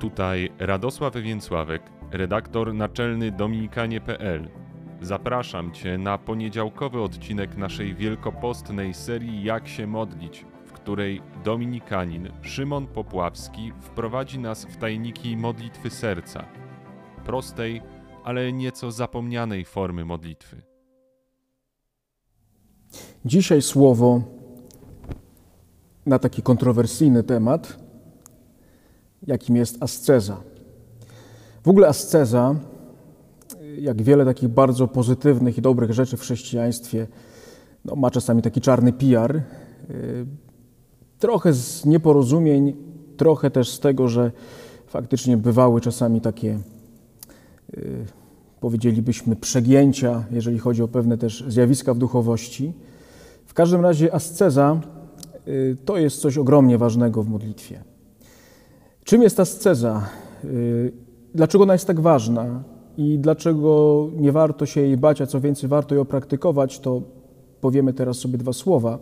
Tutaj Radosław Więcławek, redaktor naczelny Dominikanie.pl. Zapraszam Cię na poniedziałkowy odcinek naszej wielkopostnej serii Jak się modlić, w której Dominikanin Szymon Popławski wprowadzi nas w tajniki modlitwy serca. Prostej, ale nieco zapomnianej formy modlitwy. Dzisiaj słowo na taki kontrowersyjny temat, jakim jest asceza. W ogóle asceza, jak wiele takich bardzo pozytywnych i dobrych rzeczy w chrześcijaństwie, no, ma czasami taki czarny PR. Y, trochę z nieporozumień, trochę też z tego, że faktycznie bywały czasami takie, y, powiedzielibyśmy, przegięcia, jeżeli chodzi o pewne też zjawiska w duchowości. W każdym razie asceza y, to jest coś ogromnie ważnego w modlitwie. Czym jest asceza? Y, dlaczego ona jest tak ważna i dlaczego nie warto się jej bać, a co więcej, warto ją praktykować, to powiemy teraz sobie dwa słowa.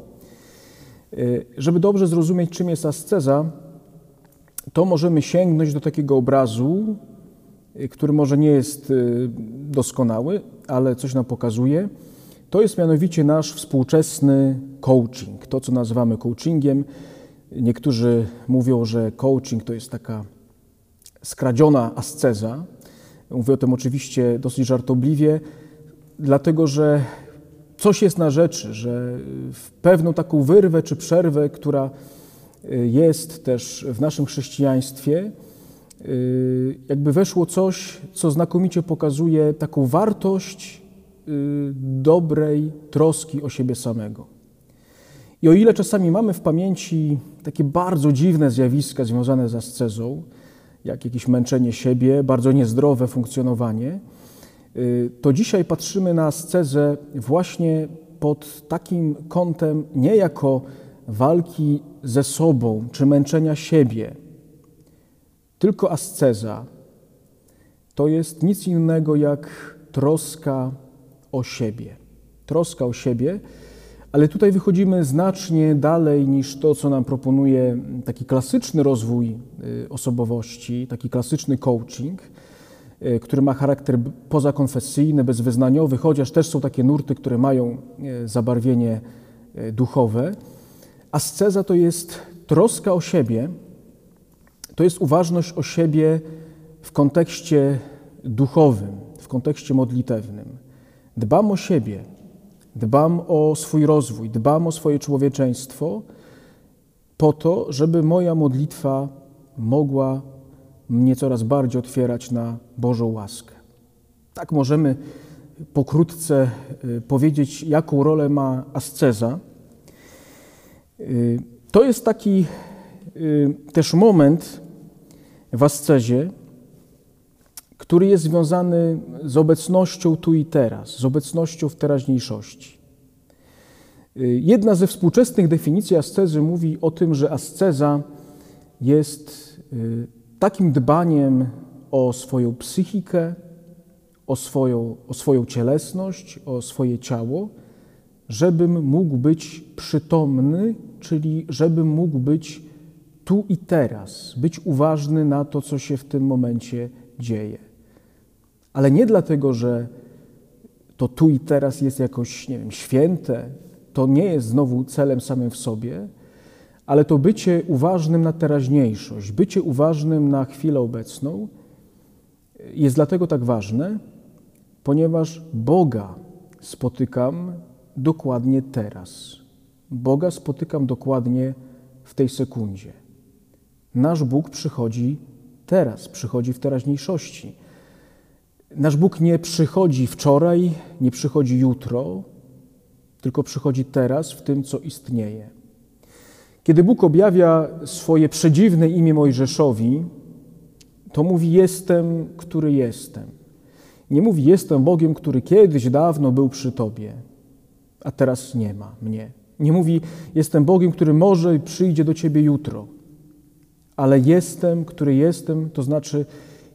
Y, żeby dobrze zrozumieć, czym jest asceza, to możemy sięgnąć do takiego obrazu, który może nie jest doskonały, ale coś nam pokazuje. To jest mianowicie nasz współczesny coaching, to co nazywamy coachingiem. Niektórzy mówią, że coaching to jest taka skradziona asceza. Mówię o tym oczywiście dosyć żartobliwie, dlatego że coś jest na rzeczy, że w pewną taką wyrwę czy przerwę, która y, jest też w naszym chrześcijaństwie, y, jakby weszło coś, co znakomicie pokazuje taką wartość Y, dobrej troski o siebie samego. I o ile czasami mamy w pamięci takie bardzo dziwne zjawiska związane z ascezą, jak jakieś męczenie siebie, bardzo niezdrowe funkcjonowanie, y, to dzisiaj patrzymy na ascezę właśnie pod takim kątem nie jako walki ze sobą czy męczenia siebie, tylko asceza to jest nic innego jak troska o siebie. Troska o siebie, ale tutaj wychodzimy znacznie dalej niż to, co nam proponuje taki klasyczny rozwój y, osobowości, taki klasyczny coaching, y, który ma charakter pozakonfesyjny, bezwyznaniowy, chociaż też są takie nurty, które mają y, zabarwienie duchowe. Asceza to jest troska o siebie, to jest uważność o siebie w kontekście duchowym, w kontekście modlitewnym. Dbam o siebie, dbam o swój rozwój, dbam o swoje człowieczeństwo, po to, żeby moja modlitwa mogła mnie coraz bardziej otwierać na Bożą łaskę. Tak możemy pokrótce y, powiedzieć, jaką rolę ma asceza. Y, to jest taki y, też moment w ascezie, który jest związany z obecnością tu i teraz, z obecnością w teraźniejszości. Jedna ze współczesnych definicji ascezy mówi o tym, że asceza jest y, takim dbaniem o swoją psychikę, o swoją, o swoją cielesność, o swoje ciało, żebym mógł być przytomny, czyli żebym mógł być tu i teraz, być uważny na to, co się w tym momencie dzieje ale nie dlatego, że to tu i teraz jest jakoś, nie wiem, święte, to nie jest znowu celem samym w sobie, ale to bycie uważnym na teraźniejszość, bycie uważnym na chwilę obecną jest dlatego tak ważne, ponieważ Boga spotykam dokładnie teraz. Boga spotykam dokładnie w tej sekundzie. Nasz Bóg przychodzi teraz, przychodzi w teraźniejszości. Nasz Bóg nie przychodzi wczoraj, nie przychodzi jutro, tylko przychodzi teraz w tym, co istnieje. Kiedy Bóg objawia swoje przedziwne imię Mojżeszowi, to mówi: Jestem, który jestem. Nie mówi: Jestem Bogiem, który kiedyś dawno był przy tobie, a teraz nie ma mnie. Nie mówi: Jestem Bogiem, który może przyjdzie do ciebie jutro, ale jestem, który jestem, to znaczy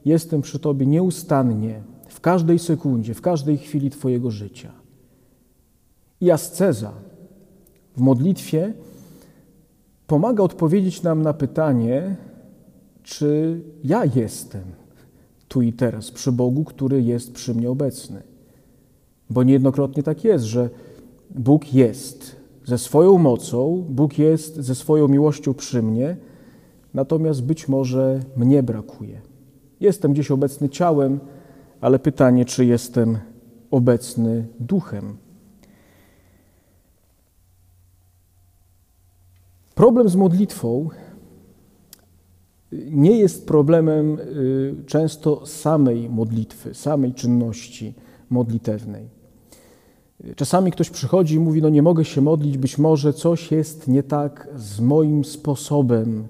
jestem przy Tobie nieustannie, w każdej sekundzie, w każdej chwili Twojego życia. I asceza w modlitwie pomaga odpowiedzieć nam na pytanie, czy ja jestem tu i teraz przy Bogu, który jest przy mnie obecny. Bo niejednokrotnie tak jest, że Bóg jest ze swoją mocą, Bóg jest ze swoją miłością przy mnie, natomiast być może mnie brakuje. Jestem gdzieś obecny ciałem, ale pytanie, czy jestem obecny duchem. Problem z modlitwą nie jest problemem y, często samej modlitwy, samej czynności modlitewnej. Czasami ktoś przychodzi i mówi: No, nie mogę się modlić, być może coś jest nie tak z moim sposobem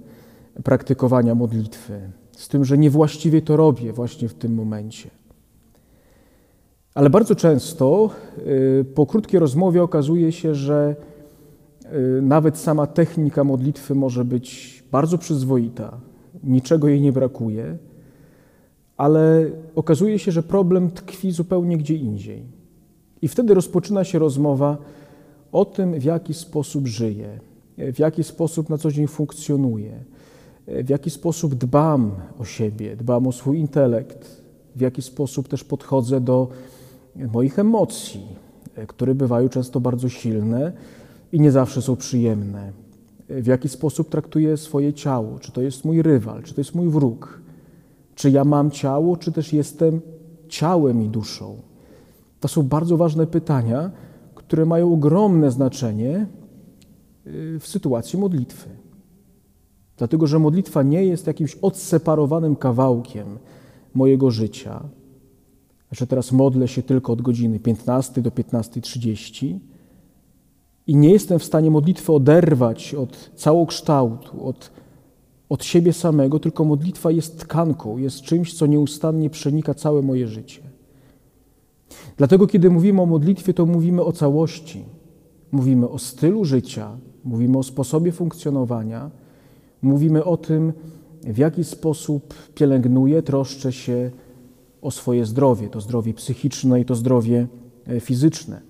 praktykowania modlitwy, z tym, że niewłaściwie to robię właśnie w tym momencie. Ale bardzo często y, po krótkiej rozmowie okazuje się, że y, nawet sama technika modlitwy może być bardzo przyzwoita, niczego jej nie brakuje, ale okazuje się, że problem tkwi zupełnie gdzie indziej. I wtedy rozpoczyna się rozmowa o tym, w jaki sposób żyję, w jaki sposób na co dzień funkcjonuję, w jaki sposób dbam o siebie, dbam o swój intelekt, w jaki sposób też podchodzę do moich emocji, które bywają często bardzo silne i nie zawsze są przyjemne. W jaki sposób traktuję swoje ciało, czy to jest mój rywal, czy to jest mój wróg, czy ja mam ciało, czy też jestem ciałem i duszą. To są bardzo ważne pytania, które mają ogromne znaczenie w sytuacji modlitwy. Dlatego, że modlitwa nie jest jakimś odseparowanym kawałkiem mojego życia, że teraz modlę się tylko od godziny 15 do 15.30 i nie jestem w stanie modlitwy oderwać od całokształtu, od, od siebie samego, tylko modlitwa jest tkanką, jest czymś, co nieustannie przenika całe moje życie. Dlatego, kiedy mówimy o modlitwie, to mówimy o całości. Mówimy o stylu życia, mówimy o sposobie funkcjonowania, mówimy o tym, w jaki sposób pielęgnuję, troszczę się o swoje zdrowie, to zdrowie psychiczne i to zdrowie e, fizyczne.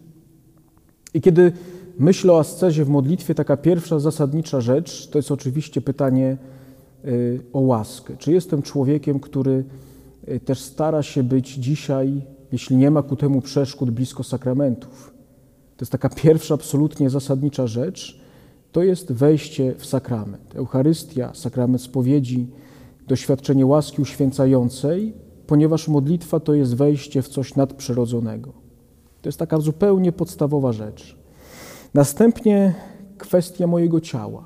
I kiedy myślę o ascezie w modlitwie, taka pierwsza zasadnicza rzecz to jest oczywiście pytanie e, o łaskę. Czy jestem człowiekiem, który e, też stara się być dzisiaj, jeśli nie ma ku temu przeszkód, blisko sakramentów? To jest taka pierwsza, absolutnie zasadnicza rzecz. To jest wejście w sakrament. Eucharystia, sakrament spowiedzi, doświadczenie łaski uświęcającej ponieważ modlitwa to jest wejście w coś nadprzyrodzonego. To jest taka zupełnie podstawowa rzecz. Następnie kwestia mojego ciała.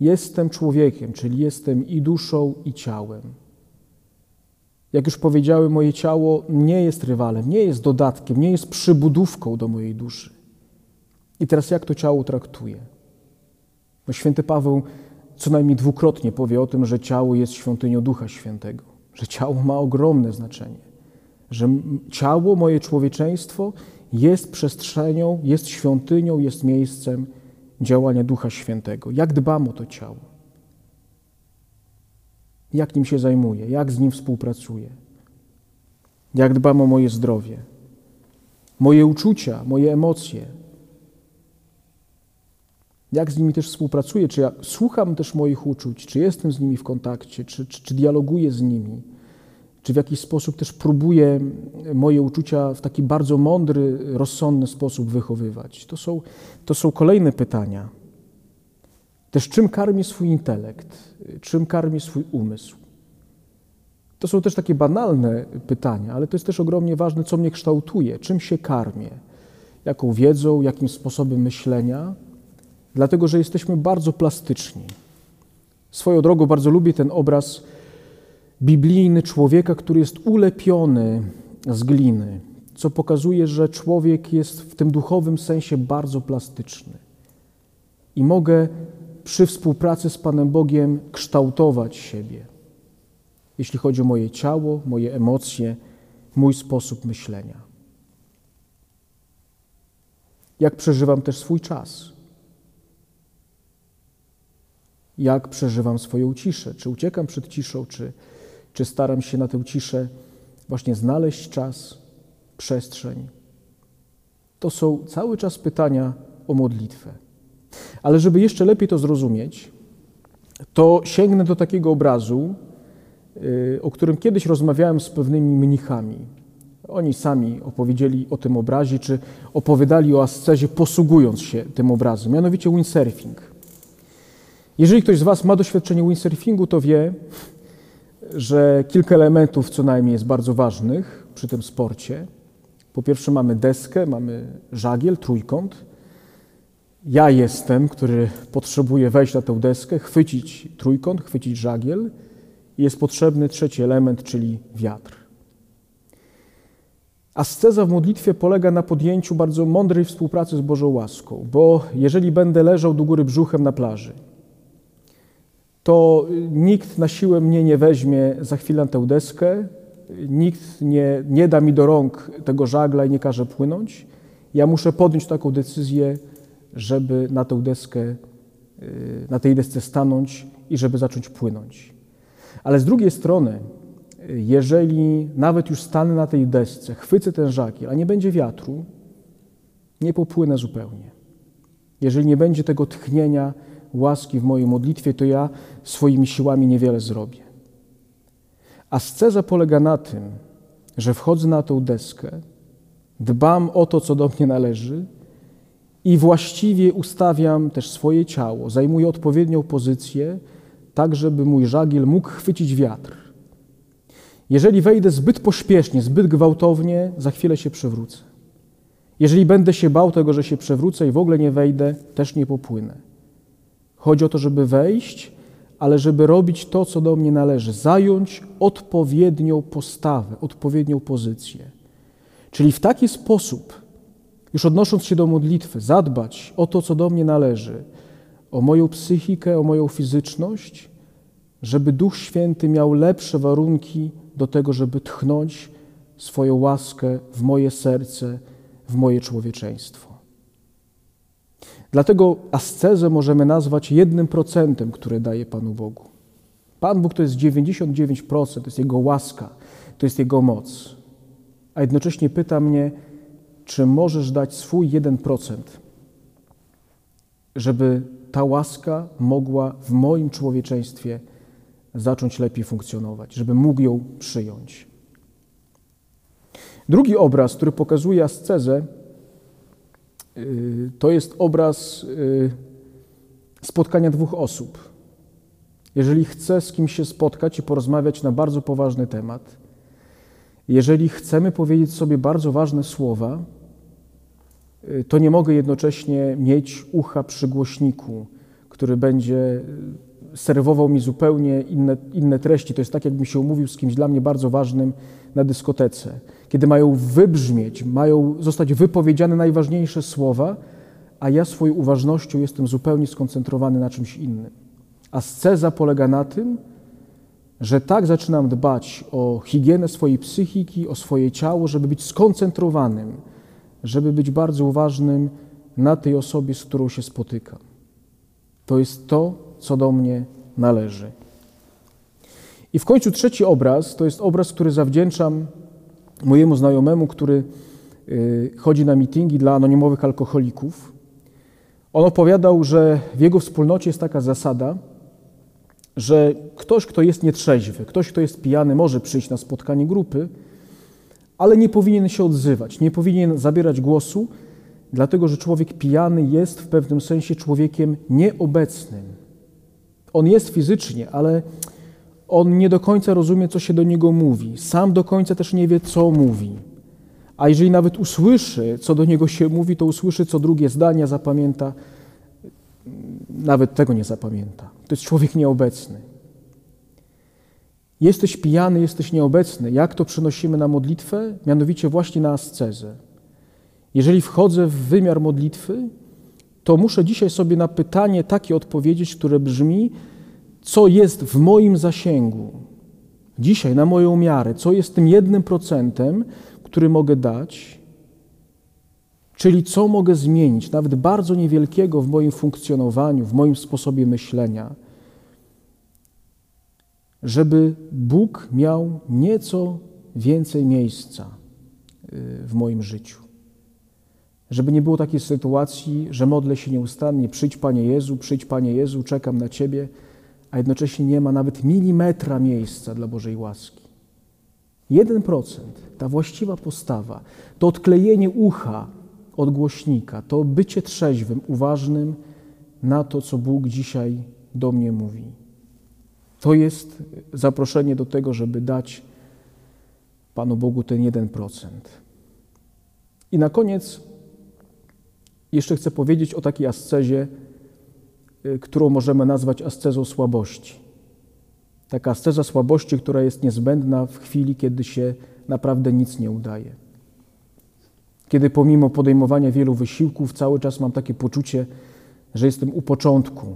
Jestem człowiekiem, czyli jestem i duszą, i ciałem. Jak już powiedziałem, moje ciało nie jest rywalem, nie jest dodatkiem, nie jest przybudówką do mojej duszy. I teraz jak to ciało traktuje? No, święty Paweł co najmniej dwukrotnie powie o tym, że ciało jest świątynią Ducha Świętego że ciało ma ogromne znaczenie, że ciało, moje człowieczeństwo jest przestrzenią, jest świątynią, jest miejscem działania Ducha Świętego. Jak dbam o to ciało? Jak nim się zajmuję? Jak z nim współpracuję? Jak dbam o moje zdrowie? Moje uczucia, moje emocje, jak z nimi też współpracuję, czy ja słucham też moich uczuć, czy jestem z nimi w kontakcie, czy, czy, czy dialoguję z nimi, czy w jakiś sposób też próbuję moje uczucia w taki bardzo mądry, rozsądny sposób wychowywać. To są, to są kolejne pytania. Też czym karmię swój intelekt, czym karmię swój umysł. To są też takie banalne pytania, ale to jest też ogromnie ważne, co mnie kształtuje, czym się karmię, jaką wiedzą, jakim sposobem myślenia dlatego że jesteśmy bardzo plastyczni. Swoją drogą bardzo lubię ten obraz biblijny człowieka, który jest ulepiony z gliny, co pokazuje, że człowiek jest w tym duchowym sensie bardzo plastyczny. I mogę przy współpracy z Panem Bogiem kształtować siebie, jeśli chodzi o moje ciało, moje emocje, mój sposób myślenia. Jak przeżywam też swój czas jak przeżywam swoją ciszę. Czy uciekam przed ciszą, czy, czy staram się na tę ciszę właśnie znaleźć czas, przestrzeń. To są cały czas pytania o modlitwę. Ale żeby jeszcze lepiej to zrozumieć, to sięgnę do takiego obrazu, y, o którym kiedyś rozmawiałem z pewnymi mnichami. Oni sami opowiedzieli o tym obrazie, czy opowiadali o ascezie, posługując się tym obrazem, mianowicie windsurfing. Jeżeli ktoś z Was ma doświadczenie windsurfingu, to wie, że kilka elementów co najmniej jest bardzo ważnych przy tym sporcie. Po pierwsze mamy deskę, mamy żagiel, trójkąt. Ja jestem, który potrzebuje wejść na tę deskę, chwycić trójkąt, chwycić żagiel jest potrzebny trzeci element, czyli wiatr. Asceza w modlitwie polega na podjęciu bardzo mądrej współpracy z Bożą łaską, bo jeżeli będę leżał do góry brzuchem na plaży, to nikt na siłę mnie nie weźmie za chwilę tę deskę, nikt nie, nie da mi do rąk tego żagla i nie każe płynąć. Ja muszę podjąć taką decyzję, żeby na tę deskę, y, na tej desce stanąć i żeby zacząć płynąć. Ale z drugiej strony, jeżeli nawet już stanę na tej desce, chwycę ten żagiel, a nie będzie wiatru, nie popłynę zupełnie. Jeżeli nie będzie tego tchnienia łaski w mojej modlitwie, to ja swoimi siłami niewiele zrobię. Asceza polega na tym, że wchodzę na tą deskę, dbam o to, co do mnie należy i właściwie ustawiam też swoje ciało, zajmuję odpowiednią pozycję, tak żeby mój żagiel mógł chwycić wiatr. Jeżeli wejdę zbyt pośpiesznie, zbyt gwałtownie, za chwilę się przewrócę. Jeżeli będę się bał tego, że się przewrócę i w ogóle nie wejdę, też nie popłynę. Chodzi o to, żeby wejść, ale żeby robić to, co do mnie należy, zająć odpowiednią postawę, odpowiednią pozycję. Czyli w taki sposób, już odnosząc się do modlitwy, zadbać o to, co do mnie należy, o moją psychikę, o moją fizyczność, żeby Duch Święty miał lepsze warunki do tego, żeby tchnąć swoją łaskę w moje serce, w moje człowieczeństwo. Dlatego ascezę możemy nazwać jednym procentem, które daje Panu Bogu. Pan Bóg to jest 99%, to jest Jego łaska, to jest Jego moc. A jednocześnie pyta mnie, czy możesz dać swój 1%, żeby ta łaska mogła w moim człowieczeństwie zacząć lepiej funkcjonować, żeby mógł ją przyjąć. Drugi obraz, który pokazuje ascezę, to jest obraz y, spotkania dwóch osób. Jeżeli chcę z kimś się spotkać i porozmawiać na bardzo poważny temat, jeżeli chcemy powiedzieć sobie bardzo ważne słowa, y, to nie mogę jednocześnie mieć ucha przy głośniku, który będzie serwował mi zupełnie inne, inne treści. To jest tak, jakbym się umówił z kimś dla mnie bardzo ważnym na dyskotece. Kiedy mają wybrzmieć, mają zostać wypowiedziane najważniejsze słowa, a ja swoją uważnością jestem zupełnie skoncentrowany na czymś innym. Asceza polega na tym, że tak zaczynam dbać o higienę swojej psychiki, o swoje ciało, żeby być skoncentrowanym, żeby być bardzo uważnym na tej osobie, z którą się spotykam. To jest to, co do mnie należy. I w końcu trzeci obraz to jest obraz, który zawdzięczam mojemu znajomemu, który y, chodzi na mitingi dla anonimowych alkoholików. On opowiadał, że w jego wspólnocie jest taka zasada, że ktoś, kto jest nietrzeźwy, ktoś, kto jest pijany, może przyjść na spotkanie grupy, ale nie powinien się odzywać, nie powinien zabierać głosu, dlatego że człowiek pijany jest w pewnym sensie człowiekiem nieobecnym. On jest fizycznie, ale on nie do końca rozumie, co się do niego mówi. Sam do końca też nie wie, co mówi. A jeżeli nawet usłyszy, co do niego się mówi, to usłyszy co drugie zdania, zapamięta. Nawet tego nie zapamięta. To jest człowiek nieobecny. Jesteś pijany, jesteś nieobecny. Jak to przenosimy na modlitwę? Mianowicie właśnie na ascezę. Jeżeli wchodzę w wymiar modlitwy, to muszę dzisiaj sobie na pytanie takie odpowiedzieć, które brzmi, co jest w moim zasięgu, dzisiaj na moją miarę, co jest tym jednym procentem, który mogę dać, czyli co mogę zmienić, nawet bardzo niewielkiego w moim funkcjonowaniu, w moim sposobie myślenia, żeby Bóg miał nieco więcej miejsca y, w moim życiu. Żeby nie było takiej sytuacji, że modlę się nieustannie, przyjdź Panie Jezu, przyjdź Panie Jezu, czekam na Ciebie, a jednocześnie nie ma nawet milimetra miejsca dla Bożej łaski. 1% ta właściwa postawa, to odklejenie ucha od głośnika, to bycie trzeźwym, uważnym na to, co Bóg dzisiaj do mnie mówi. To jest zaproszenie do tego, żeby dać Panu Bogu ten 1%. I na koniec jeszcze chcę powiedzieć o takiej ascezie, którą możemy nazwać ascezą słabości. Taka asceza słabości, która jest niezbędna w chwili, kiedy się naprawdę nic nie udaje. Kiedy pomimo podejmowania wielu wysiłków cały czas mam takie poczucie, że jestem u początku,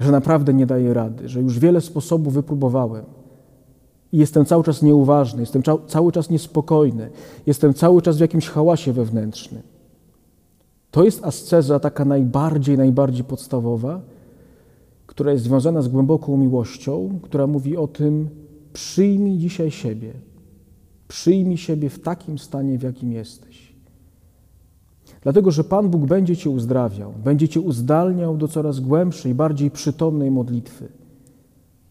że naprawdę nie daję rady, że już wiele sposobów wypróbowałem i jestem cały czas nieuważny, jestem cały czas niespokojny, jestem cały czas w jakimś hałasie wewnętrznym. To jest asceza taka najbardziej, najbardziej podstawowa, która jest związana z głęboką miłością, która mówi o tym: przyjmij dzisiaj siebie, przyjmij siebie w takim stanie, w jakim jesteś. Dlatego, że Pan Bóg będzie Cię uzdrawiał, będzie Cię uzdalniał do coraz głębszej, bardziej przytomnej modlitwy.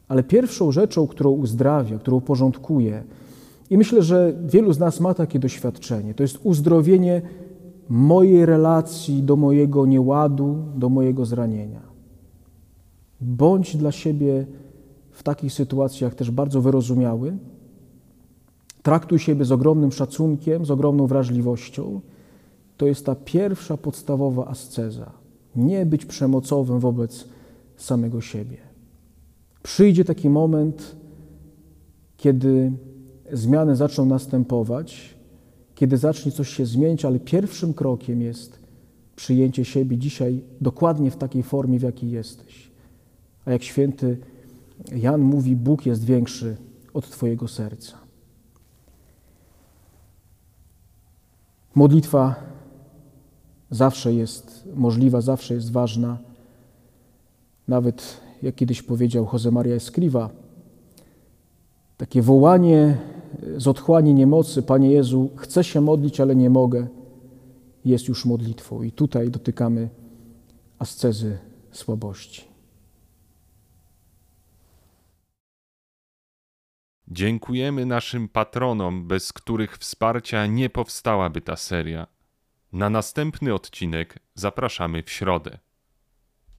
Ale pierwszą rzeczą, którą uzdrawia, którą porządkuje, i myślę, że wielu z nas ma takie doświadczenie, to jest uzdrowienie mojej relacji do mojego nieładu, do mojego zranienia. Bądź dla siebie w takich sytuacjach też bardzo wyrozumiały. Traktuj siebie z ogromnym szacunkiem, z ogromną wrażliwością. To jest ta pierwsza podstawowa asceza. Nie być przemocowym wobec samego siebie. Przyjdzie taki moment, kiedy zmiany zaczną następować, kiedy zacznie coś się zmieniać, ale pierwszym krokiem jest przyjęcie siebie dzisiaj dokładnie w takiej formie, w jakiej jesteś. A jak święty Jan mówi, Bóg jest większy od Twojego serca. Modlitwa zawsze jest możliwa, zawsze jest ważna. Nawet jak kiedyś powiedział Jose Maria Escriva, takie wołanie z otchłani niemocy, Panie Jezu, chcę się modlić, ale nie mogę, jest już modlitwą. I tutaj dotykamy ascezy słabości. Dziękujemy naszym patronom, bez których wsparcia nie powstałaby ta seria. Na następny odcinek zapraszamy w środę.